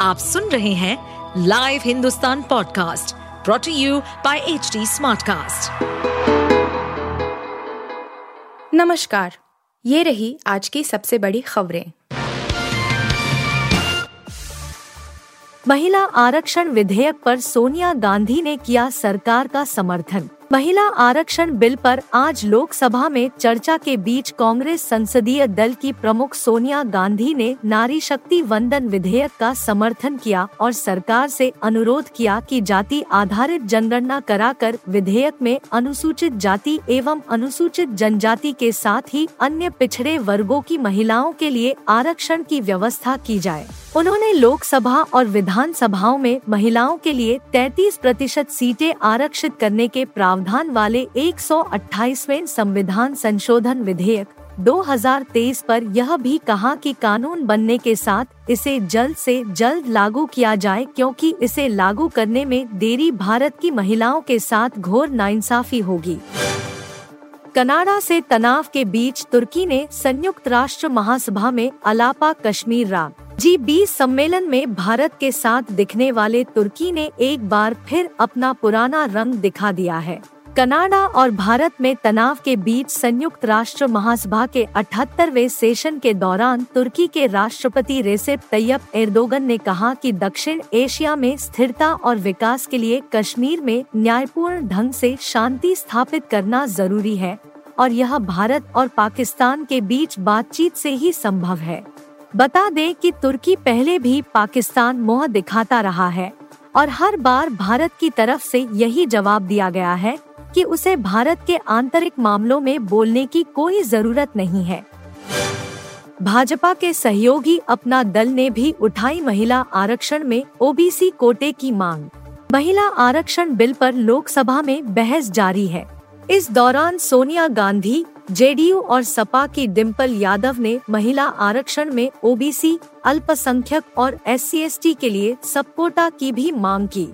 आप सुन रहे हैं live Hindustan podcast brought to you by H smartcast. नमस्कार, ये रही आज की सबसे बड़ी खबरें महिला आरक्षण विधेयक पर सोनिया गांधी ने किया सरकार का समर्थन महिला आरक्षण बिल पर आज लोकसभा में चर्चा के बीच कांग्रेस संसदीय दल की प्रमुख सोनिया गांधी ने नारी शक्ति वंदन विधेयक का समर्थन किया और सरकार से अनुरोध किया कि जाति आधारित जनगणना कराकर विधेयक में अनुसूचित जाति एवं अनुसूचित जनजाति के साथ ही अन्य पिछड़े वर्गों की महिलाओं के लिए आरक्षण की व्यवस्था की जाए। उन्होंने लोकसभा और विधानसभाओं में महिलाओं के लिए 33 प्रतिशत सीटें आरक्षित करने के प्रावधान वाले 128वें संविधान संशोधन विधेयक 2023 पर यह भी कहा कि कानून बनने के साथ इसे जल्द से जल्द लागू किया जाए क्योंकि इसे लागू करने में देरी भारत की महिलाओं के साथ घोर नाइंसाफी होगी। कनाडा से तनाव के बीच तुर्की ने संयुक्त राष्ट्र महासभा में अलापा कश्मीर राग जी बीस सम्मेलन में भारत के साथ दिखने वाले तुर्की ने एक बार फिर अपना पुराना रंग दिखा दिया है। कनाडा और भारत में तनाव के बीच संयुक्त राष्ट्र महासभा के 78वें सेशन के दौरान तुर्की के राष्ट्रपति रेसेप तैयब एर्दोगन ने कहा कि दक्षिण एशिया में स्थिरता और विकास के लिए कश्मीर में न्यायपूर्ण ढंग से शांति स्थापित करना ज़रूरी है और यह भारत और पाकिस्तान के बीच बातचीत से ही संभव है। बता दें कि तुर्की पहले भी पाकिस्तान मुँह दिखाता रहा है और हर बार भारत की तरफ़ से यही जवाब दिया गया है कि उसे भारत के आंतरिक मामलों में बोलने की कोई ज़रूरत नहीं है। भाजपा के सहयोगी अपना दल ने भी उठाई महिला आरक्षण में ओबीसी कोटे की मांग। महिला आरक्षण बिल पर लोकसभा में बहस जारी है। इस दौरान सोनिया गांधी जेडीयू और सपा की डिम्पल यादव ने महिला आरक्षण में ओबीसी, अल्पसंख्यक और एस सी के लिए सब कोटा की भी मांग की।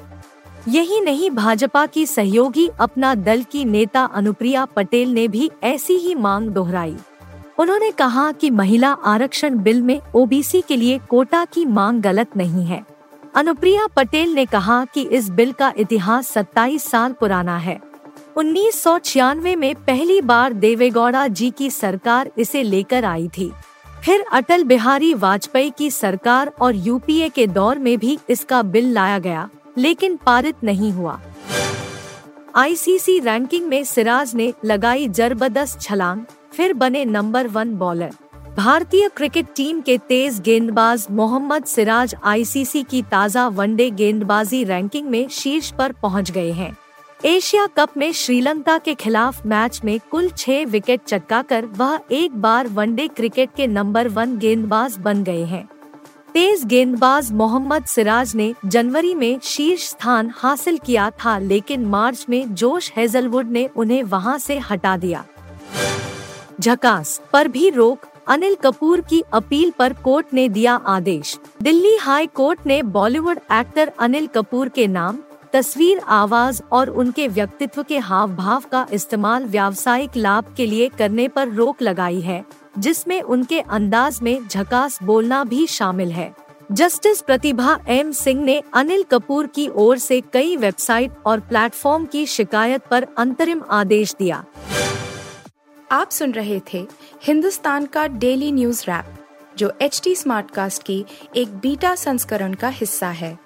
यही नहीं, भाजपा की सहयोगी अपना दल की नेता अनुप्रिया पटेल ने भी ऐसी ही मांग दोहराई। उन्होंने कहा कि महिला आरक्षण बिल में ओबीसी के लिए कोटा की मांग गलत नहीं है। अनुप्रिया पटेल ने कहा कि इस बिल का इतिहास 27 साल पुराना है। उन्नीस सौ छियानवे में पहली बार देवेगौड़ा जी की सरकार इसे लेकर आई थी। फिर अटल बिहारी वाजपेयी की सरकार और यूपीए के दौर में भी इसका बिल लाया गया, लेकिन पारित नहीं हुआ। आईसीसी रैंकिंग में सिराज ने लगाई ज़बरदस्त छलांग, फिर बने नंबर वन बॉलर। भारतीय क्रिकेट टीम के तेज गेंदबाज मोहम्मद सिराज आईसीसी की ताज़ा वनडे गेंदबाजी रैंकिंग में शीर्ष पर पहुँच गए हैं। एशिया कप में श्रीलंका के खिलाफ मैच में कुल छह विकेट चटकाकर वह एक बार वनडे क्रिकेट के नंबर वन गेंदबाज बन गए हैं। तेज गेंदबाज मोहम्मद सिराज ने जनवरी में शीर्ष स्थान हासिल किया था, लेकिन मार्च में जोश हेजलवुड ने उन्हें वहाँ से हटा दिया। झकास पर भी रोक, अनिल कपूर की अपील पर कोर्ट ने दिया आदेश। दिल्ली हाई कोर्ट ने बॉलीवुड एक्टर अनिल कपूर के नाम तस्वीर, आवाज़ और उनके व्यक्तित्व के हाव भाव का इस्तेमाल व्यावसायिक लाभ के लिए करने पर रोक लगाई है, जिसमें उनके अंदाज में झकास बोलना भी शामिल है। जस्टिस प्रतिभा एम सिंह ने अनिल कपूर की ओर से कई वेबसाइट और प्लेटफॉर्म की शिकायत पर अंतरिम आदेश दिया। आप सुन रहे थे हिंदुस्तान का डेली न्यूज़ रैप, जो एच टी स्मार्ट कास्ट की एक बीटा संस्करण का हिस्सा है।